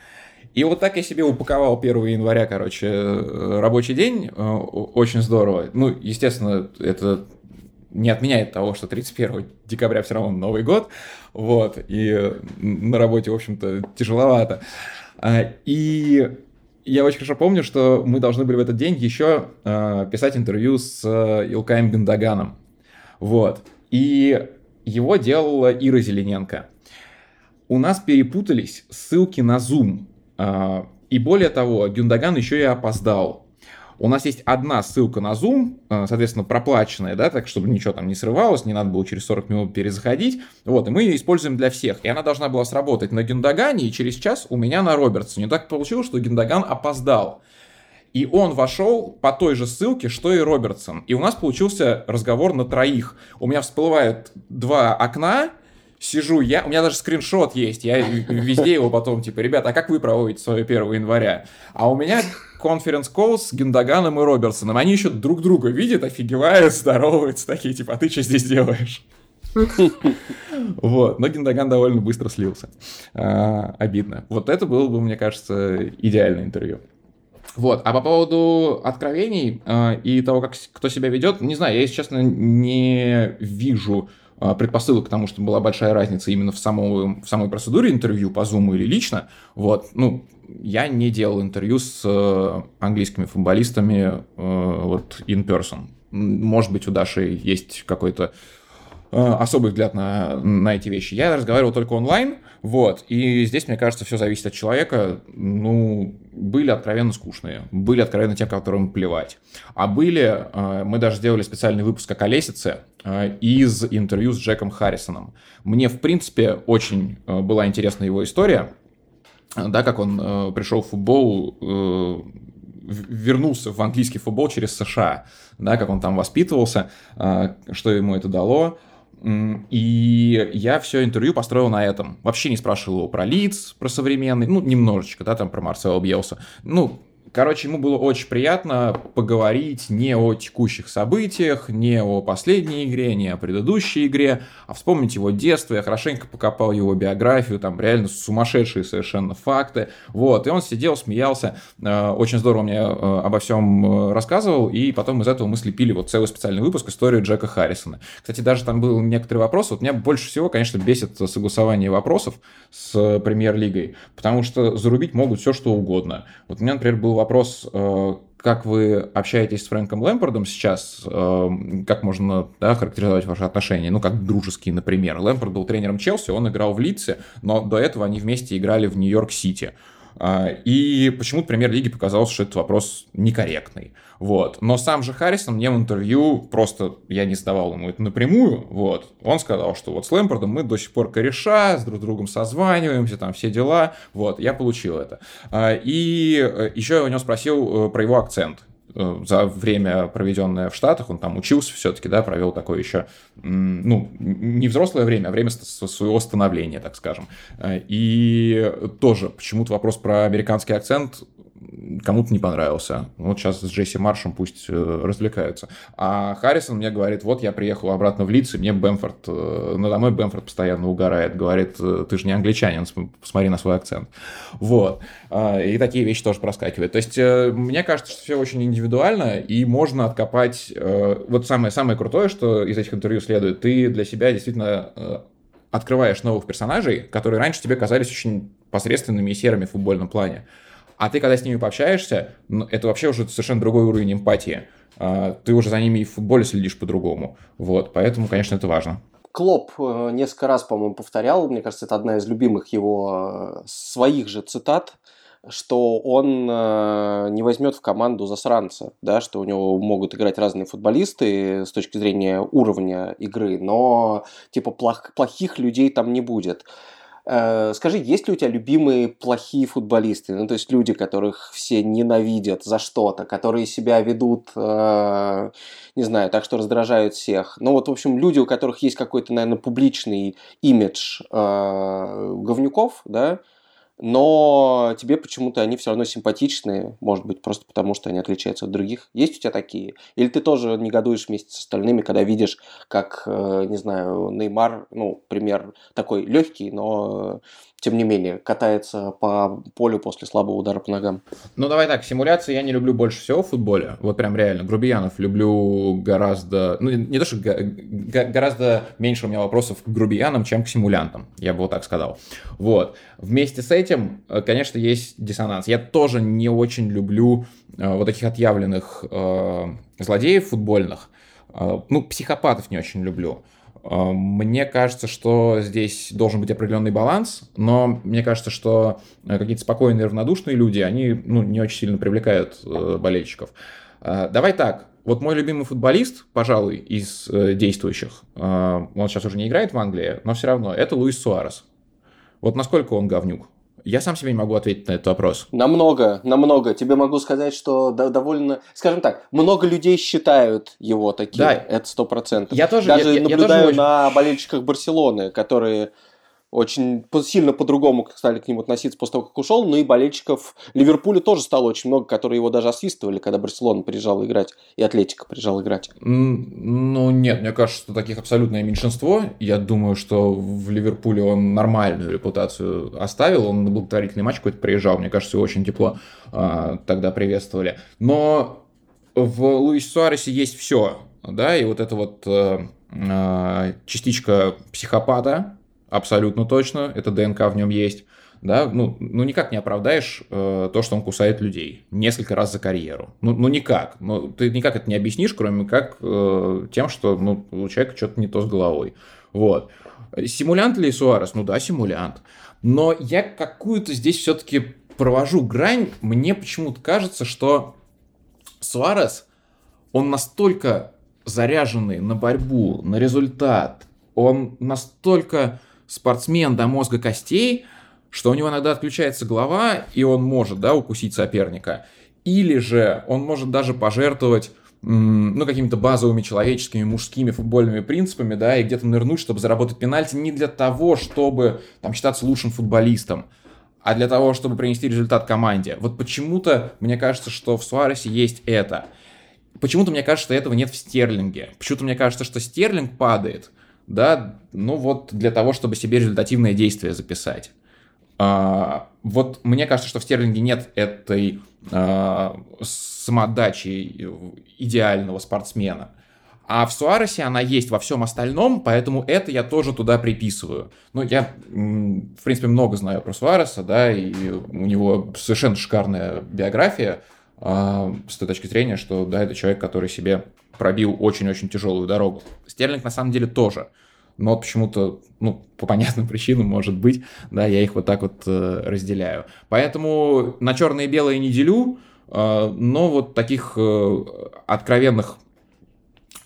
И вот так я себе упаковал 1 января, короче, рабочий день, очень здорово. Ну, естественно, это не отменяет того, что 31 декабря все равно Новый год, вот, и на работе, в общем-то, тяжеловато. А, и я очень хорошо помню, что мы должны были в этот день еще а, писать интервью с э, Илкаем Гендаганом. Вот. И его делала Ира Зелененко. У нас перепутались ссылки на Zoom. А, и более того, Гюндаган еще и опоздал у нас есть одна ссылка на Zoom, э, соответственно, проплаченная, да, так, чтобы ничего там не срывалось, не надо было через 40 минут перезаходить, вот, и мы ее используем для всех, и она должна была сработать на Гендагане и через час у меня на Робертсоне. Так получилось, что Гендаган опоздал. И он вошел по той же ссылке, что и Робертсон. И у нас получился разговор на троих. У меня всплывают два окна, сижу я, у меня даже скриншот есть, я везде его потом, типа, ребята, а как вы проводите свое 1 января? А у меня конференц-колл с Гендаганом и Робертсоном, они еще друг друга видят, офигевают, здороваются, такие, типа, а ты что здесь делаешь? Вот, но Гендаган довольно быстро слился. А, обидно. Вот это было бы, мне кажется, идеальное интервью. Вот, а по поводу откровений э, и того, как кто себя ведет, не знаю, я, если честно, не вижу предпосылок к тому, что была большая разница именно в, самой в самой процедуре интервью по Zoom или лично. Вот, ну, я не делал интервью с э, английскими футболистами э, вот in person. Может быть, у Даши есть какой-то особый взгляд на, на эти вещи. Я разговаривал только онлайн, вот, и здесь, мне кажется, все зависит от человека. Ну, были откровенно скучные, были откровенно те, которым плевать. А были, э, мы даже сделали специальный выпуск о колесице э, из интервью с Джеком Харрисоном. Мне, в принципе, очень э, была интересна его история, да, как он пришел в футбол, вернулся в английский футбол через США, да, как он там воспитывался, что ему это дало, и я все интервью построил на этом. Вообще не спрашивал его про лиц, про современный, ну, немножечко, да, там про Марсела Бьелса. Ну, Короче, ему было очень приятно поговорить не о текущих событиях, не о последней игре, не о предыдущей игре, а вспомнить его детство. Я хорошенько покопал его биографию, там реально сумасшедшие совершенно факты. Вот, и он сидел, смеялся, э, очень здорово мне э, обо всем э, рассказывал, и потом из этого мы слепили вот целый специальный выпуск историю Джека Харрисона. Кстати, даже там был некоторые вопросы. Вот меня больше всего, конечно, бесит согласование вопросов с премьер-лигой, потому что зарубить могут все, что угодно. Вот у меня, например, был вопрос, э, как вы общаетесь с Фрэнком Лэмпордом сейчас, э, как можно да, характеризовать ваши отношения, ну, как дружеские, например. Лэмпорд был тренером Челси, он играл в Лидсе, но до этого они вместе играли в Нью-Йорк-Сити. А, и почему-то премьер-лиге показалось, что этот вопрос некорректный. Вот. Но сам же Харрисон мне в интервью, просто я не задавал ему это напрямую, вот, он сказал, что вот с Лэмпордом мы до сих пор кореша, с друг другом созваниваемся, там все дела, вот, я получил это. А, и э, еще я у него спросил э, про его акцент. Э, за время, проведенное в Штатах, он там учился все-таки, да, провел такое еще, ну, не взрослое время, а время своего становления, так скажем. Э, и тоже почему-то вопрос про американский акцент кому-то не понравился. Вот сейчас с Джесси Маршем пусть э, развлекаются. А Харрисон мне говорит, вот я приехал обратно в Лидс, и мне Бэмфорд, э, надо мной Бэмфорд постоянно угорает, говорит, «Э, ты же не англичанин, посмотри на свой акцент. Вот. А, и такие вещи тоже проскакивают. То есть, мне кажется, что все очень индивидуально, и можно откопать... Вот самое, самое крутое, что из этих интервью следует, ты для себя действительно открываешь новых персонажей, которые раньше тебе казались очень посредственными и серыми в футбольном плане. А ты, когда с ними пообщаешься, ну, это вообще уже совершенно другой уровень эмпатии. А, ты уже за ними и в футболе следишь по-другому. Вот, поэтому, конечно, это важно. Клоп э, несколько раз, по-моему, повторял, мне кажется, это одна из любимых его э, своих же цитат, что он э, не возьмет в команду засранца, да, что у него могут играть разные футболисты с точки зрения уровня игры, но типа плох, плохих людей там не будет. Э, скажи, есть ли у тебя любимые плохие футболисты? Ну, то есть люди, которых все ненавидят за что-то, которые себя ведут, э, не знаю, так что раздражают всех. Ну, вот, в общем, люди, у которых есть какой-то, наверное, публичный имидж э, говнюков, да, но тебе почему-то они все равно симпатичные, может быть, просто потому, что они отличаются от других. Есть у тебя такие? Или ты тоже негодуешь вместе с остальными, когда видишь, как, э, не знаю, Неймар, ну, пример такой легкий, но тем не менее, катается по полю после слабого удара по ногам. Ну, давай так, симуляции я не люблю больше всего в футболе. Вот прям реально. Грубиянов люблю гораздо... Ну, не то, что гораздо меньше у меня вопросов к грубиянам, чем к симулянтам. Я бы вот так сказал. Вот. Вместе с этим, э, конечно, есть диссонанс. Я тоже не очень люблю э, вот таких отъявленных э, злодеев футбольных. Ну, психопатов не очень люблю. Э, мне кажется, что здесь должен быть определенный баланс, но мне кажется, что э, какие-то спокойные, равнодушные люди, они ну, не очень сильно привлекают э, болельщиков. Давай так, вот мой любимый футболист, пожалуй, из действующих, он сейчас уже не играет в Англии, но все равно, это Луис Суарес. Вот насколько он говнюк? Я сам себе не могу ответить на этот вопрос. Намного, намного. Тебе могу сказать, что довольно, скажем так, много людей считают его таким. Да. Это сто процентов. Я тоже даже я, наблюдаю я тоже на болельщиках Барселоны, которые очень сильно по-другому стали к нему относиться после того, как ушел. Ну и болельщиков Ливерпуля тоже стало очень много, которые его даже освистывали, когда Барселона приезжала играть, и Атлетика приезжала играть. Ну нет, мне кажется, что таких абсолютное меньшинство. Я думаю, что в Ливерпуле он нормальную репутацию оставил, он на благотворительный матч какой-то приезжал, мне кажется, его очень тепло а, тогда приветствовали. Но в Луисе Суаресе есть все, да, и вот эта вот а, частичка психопата, абсолютно точно, это ДНК в нем есть. Да, ну, ну никак не оправдаешь э, то, что он кусает людей несколько раз за карьеру. Ну, ну никак. Ну, ты никак это не объяснишь, кроме как э, тем, что ну, у человека что-то не то с головой. Вот. Симулянт ли Суарес? Ну да, симулянт. Но я какую-то здесь все-таки провожу грань. Мне почему-то кажется, что Суарес, он настолько заряженный на борьбу, на результат, он настолько спортсмен до мозга костей, что у него иногда отключается голова, и он может, да, укусить соперника. Или же он может даже пожертвовать ну, какими-то базовыми человеческими, мужскими футбольными принципами, да, и где-то нырнуть, чтобы заработать пенальти не для того, чтобы там считаться лучшим футболистом, а для того, чтобы принести результат команде. Вот почему-то мне кажется, что в Суаресе есть это. Почему-то мне кажется, что этого нет в Стерлинге. Почему-то мне кажется, что Стерлинг падает, да, ну вот для того, чтобы себе результативное действие записать. А, вот мне кажется, что в Стерлинге нет этой а, самодачи идеального спортсмена. А в Суаресе она есть во всем остальном, поэтому это я тоже туда приписываю. Ну, я, в принципе, много знаю про Суареса, да, и у него совершенно шикарная биография. Э, с той точки зрения, что, да, это человек, который себе пробил очень-очень тяжелую дорогу. Стерлинг на самом деле тоже. Но почему-то, ну, по понятным причинам, может быть, да, я их вот так вот э, разделяю. Поэтому на черное и белое не делю, э, но вот таких э, откровенных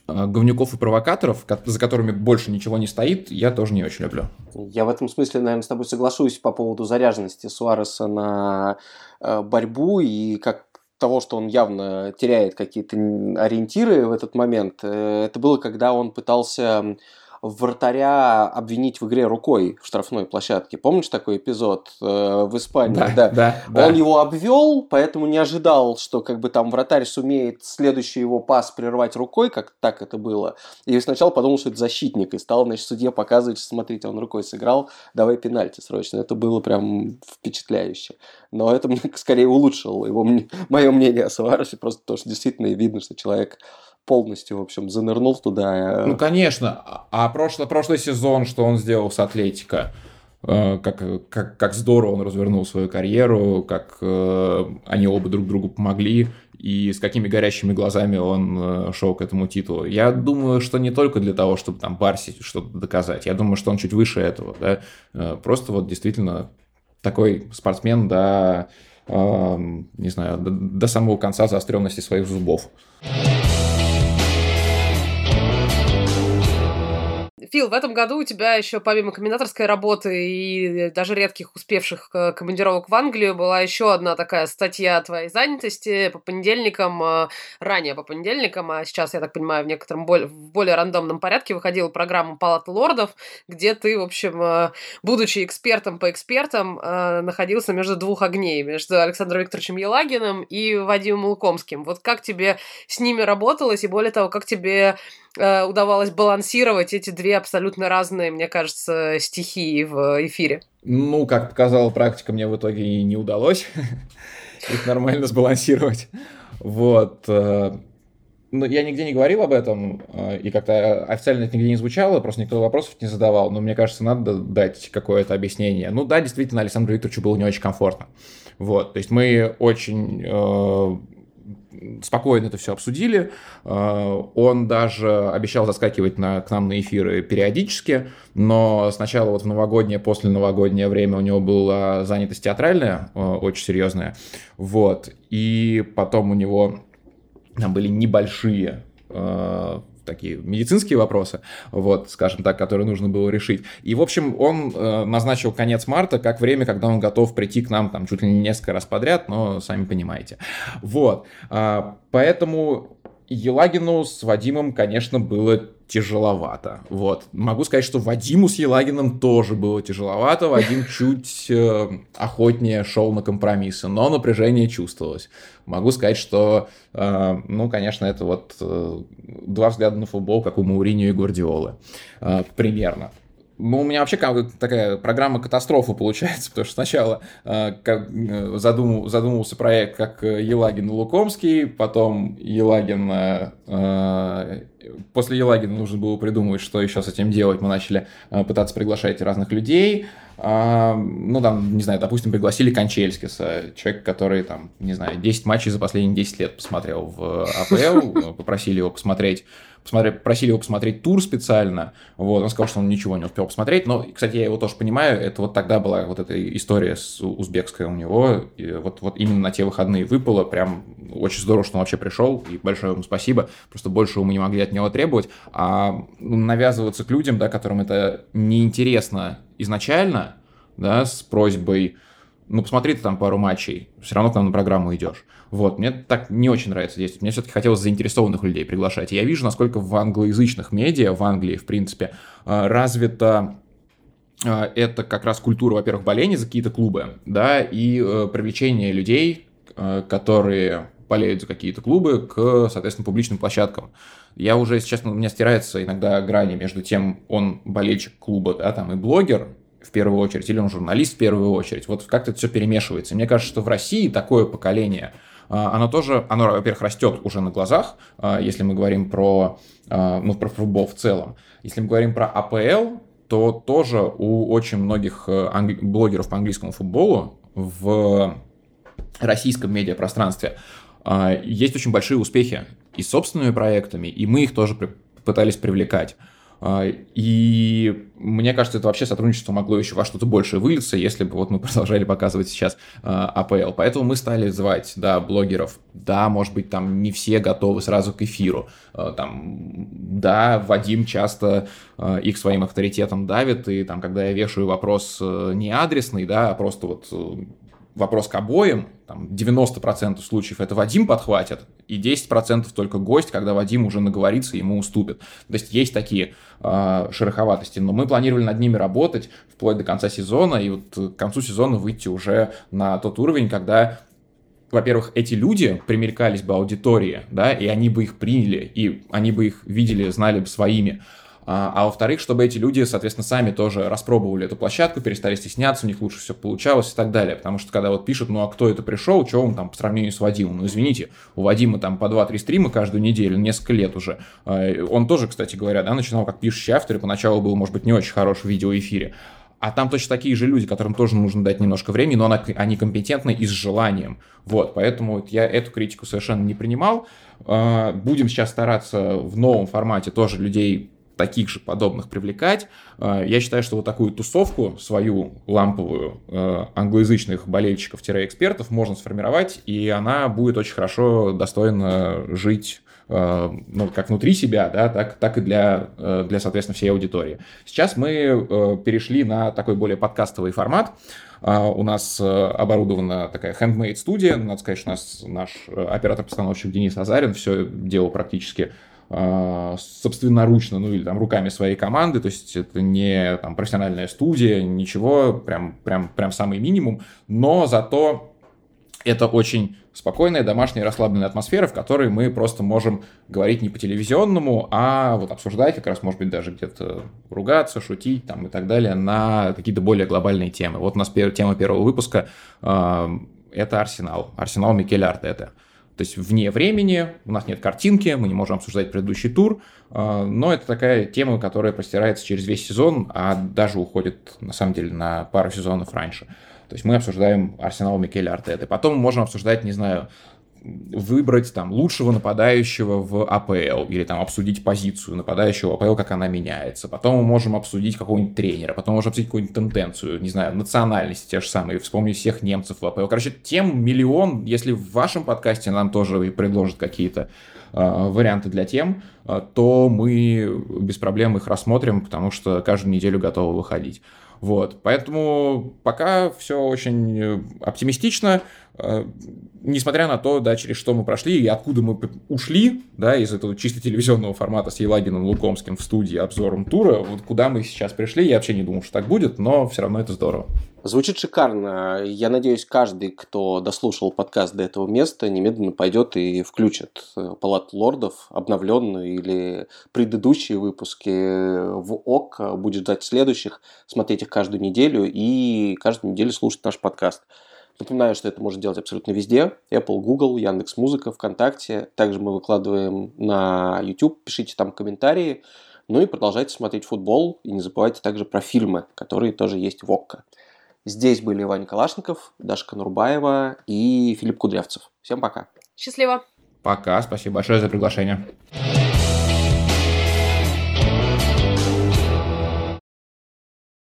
говнюков и провокаторов, за которыми больше ничего не стоит, я тоже не очень люблю. Я в этом смысле, наверное, с тобой соглашусь по поводу заряженности Суареса на борьбу и как того, что он явно теряет какие-то ориентиры в этот момент, э, это было, когда он пытался вратаря обвинить в игре рукой в штрафной площадке. Помнишь такой эпизод э, в Испании? Да, да. да, да. Он его обвел, поэтому не ожидал, что как бы там вратарь сумеет следующий его пас прервать рукой, как так это было. И сначала подумал, что это защитник, и стал, значит, судья показывать, что смотрите, он рукой сыграл, давай пенальти срочно. Это было прям впечатляюще. Но это мне скорее улучшило его, мое мнение о Суаресе, просто то, что действительно видно, что человек полностью, в общем, занырнул туда. Э. Ну, конечно. А прошлый, прошлый сезон, что он сделал с Атлетика? Э, как, как, как здорово он развернул свою карьеру, как э, они оба друг другу помогли, и с какими горящими глазами он шел к этому титулу. Я думаю, что не только для того, чтобы там Барси что-то доказать, я думаю, что он чуть выше этого, да, просто вот действительно такой спортсмен до, не знаю, до, до самого конца заостренности своих зубов. Фил, в этом году у тебя еще помимо комментаторской работы и даже редких успевших командировок в Англию была еще одна такая статья твоей занятости по понедельникам, а, ранее по понедельникам, а сейчас, я так понимаю, в некотором более, в более рандомном порядке выходила программа Палаты лордов, где ты, в общем, а, будучи экспертом по экспертам, находился между двух огней, между Александром Викторовичем Елагиным и Вадимом Лукомским. Вот как тебе с ними работалось, и более того, как тебе Э, удавалось балансировать эти две абсолютно разные, мне кажется, стихии в эфире? Ну, как показала практика, мне в итоге не удалось их нормально сбалансировать. Вот. Э, ну, я нигде не говорил об этом, э, и как-то официально это нигде не звучало, просто никто вопросов не задавал, но мне кажется, надо дать какое-то объяснение. Ну да, действительно, Александру Викторовичу было не очень комфортно. Вот, то есть мы очень спокойно это все обсудили. Э, он даже обещал заскакивать на, к нам на эфиры периодически, но сначала вот в новогоднее, после новогоднее время у него была занятость театральная, э, очень серьезная. Вот. И потом у него там были небольшие э, такие медицинские вопросы, вот, скажем так, которые нужно было решить. И, в общем, он э, назначил конец марта как время, когда он готов прийти к нам там чуть ли не несколько раз подряд, но сами понимаете. Вот. Э, поэтому Елагину с Вадимом, конечно, было тяжеловато. Вот. Могу сказать, что Вадиму с Елагиным тоже было тяжеловато. Вадим чуть э, охотнее шел на компромиссы, но напряжение чувствовалось. Могу сказать, что, э, ну, конечно, это вот э, два взгляда на футбол, как у Мауриньо и Гвардиолы. Э, примерно. Ну, у меня вообще как такая программа катастрофа получается, потому что сначала э, как, э, задумал, задумался проект как э, Елагин и Лукомский, потом Елагин... Э, э, после Елагина нужно было придумать, что еще с этим делать. Мы начали э, пытаться приглашать разных людей. Э, ну, там, не знаю, допустим, пригласили Кончельскиса, человек, который, там, не знаю, 10 матчей за последние 10 лет посмотрел в АПЛ, попросили его посмотреть посмотри, просили его посмотреть тур специально, вот, он сказал, что он ничего не успел посмотреть, но, кстати, я его тоже понимаю, это вот тогда была вот эта история с узбекской у него, и вот, вот именно на те выходные выпало, прям очень здорово, что он вообще пришел, и большое ему спасибо, просто больше мы не могли от него требовать, а навязываться к людям, да, которым это неинтересно изначально, да, с просьбой, ну, посмотри ты там пару матчей, все равно к нам на программу идешь. Вот, мне так не очень нравится действовать. Мне все-таки хотелось заинтересованных людей приглашать. Я вижу, насколько в англоязычных медиа, в Англии, в принципе, э, развита э, это как раз культура, во-первых, боления за какие-то клубы, да, и э, привлечение людей, которые болеют за какие-то клубы, к, соответственно, публичным площадкам. Я уже, если честно, у меня стирается иногда грани между тем, он болельщик клуба, да, там, и блогер, в первую очередь, или он журналист в первую очередь. Вот как-то все перемешивается. Мне кажется, что в России такое поколение – оно тоже, оно, во-первых, растет уже на глазах, а, если мы говорим про, а, ну, про футбол в целом. Если мы говорим про АПЛ, то тоже у очень многих э, англи- блогеров по английскому футболу в российском медиапространстве а, есть очень большие успехи и собственными проектами, и мы их тоже пытались привлекать. А, и мне кажется, это вообще сотрудничество могло еще во что-то большее вылиться, если бы вот мы продолжали показывать сейчас АПЛ. А Поэтому мы стали звать, да, блогеров. Да, может быть, там не все готовы сразу к эфиру. А, там, да, Вадим часто их своим авторитетом давит, и там, когда я вешаю вопрос э, не адресный, да, а просто вот э, вопрос к обоим, там 90% случаев это Вадим подхватит, и 10% только гость, когда Вадим уже наговорится, ему уступит. То есть есть такие э, шероховатости, но мы планировали над ними работать вплоть до конца сезона, и вот к концу сезона выйти уже на тот уровень, когда во-первых, эти люди примелькались бы аудитории, да, и они бы их приняли, и они бы их видели, знали бы своими. А, а во-вторых, чтобы эти люди, соответственно, сами тоже распробовали эту площадку, перестали стесняться, у них лучше все получалось и так далее. Потому что когда вот пишут, ну а кто это пришел, что он там по сравнению с Вадимом? Ну извините, у Вадима там по 2-3 стрима каждую неделю, несколько лет уже. А, он тоже, кстати говоря, да, начинал как пишущий автор, и поначалу был, может быть, не очень хорош в видеоэфире. А там точно такие же люди, которым тоже нужно дать немножко времени, но они компетентны и с желанием. Вот, поэтому вот я эту критику совершенно не принимал. А, будем сейчас стараться в новом формате тоже людей таких же подобных привлекать. А, я считаю, что вот такую тусовку, свою ламповую а, англоязычных болельщиков-экспертов можно сформировать, и она будет очень хорошо, достойно жить а, ну, как внутри себя, да, так, так и для, для, соответственно, всей аудитории. Сейчас мы перешли на такой более подкастовый формат. У нас оборудована такая handmade студия. Надо сказать, что у нас наш оператор-постановщик Денис Азарин все делал практически а, собственноручно, ну или там руками своей команды, то есть это не там профессиональная студия, ничего, прям, прям, прям самый минимум, но зато это очень спокойная, домашняя, расслабленная атмосфера, в которой мы просто можем говорить не по телевизионному, а вот обсуждать, как раз, может быть, даже где-то ругаться, шутить там и так далее на какие-то более глобальные темы. Вот у нас тема первого выпуска э, это Арсенал, Арсенал Микеля Артета. То есть вне времени, у нас нет картинки, мы не можем обсуждать предыдущий тур, а, но это такая тема, которая простирается через весь сезон, а даже уходит, на самом деле, на пару сезонов раньше. То есть мы обсуждаем Арсенал Микеля Артеты. Потом мы можем обсуждать, не знаю, выбрать там лучшего нападающего в АПЛ или там обсудить позицию нападающего в АПЛ, как она меняется. Потом мы можем обсудить какого-нибудь тренера, потом можем обсудить какую-нибудь тенденцию, не знаю, национальности те же самые, вспомнить всех немцев в АПЛ. Короче, тем миллион, если в вашем подкасте нам тоже предложат какие-то э, варианты для тем, э, то мы без проблем их рассмотрим, потому что каждую неделю готовы выходить. Вот, поэтому пока все очень э, оптимистично. Э, несмотря на то, да, через что мы прошли и откуда мы ушли, да, из этого чисто телевизионного формата с Елагиным Лукомским в студии обзором тура, вот куда мы сейчас пришли, я вообще не думал, что так будет, но все равно это здорово. Звучит шикарно. Я надеюсь, каждый, кто дослушал подкаст до этого места, немедленно пойдет и включит э, Палату лордов, обновленную или предыдущие выпуски в ОК, будет ждать следующих, смотреть их каждую неделю и каждую неделю слушать наш подкаст. Напоминаю, что это можно делать абсолютно везде. Apple, Google, Яндекс Музыка, ВКонтакте. Также мы выкладываем на YouTube. Пишите там комментарии. Ну и продолжайте смотреть футбол. И не забывайте также про фильмы, которые тоже есть в ОККО. Здесь были Ваня Калашников, Дашка Нурбаева и Филипп Кудрявцев. Всем пока. Счастливо. Пока. Спасибо большое за приглашение.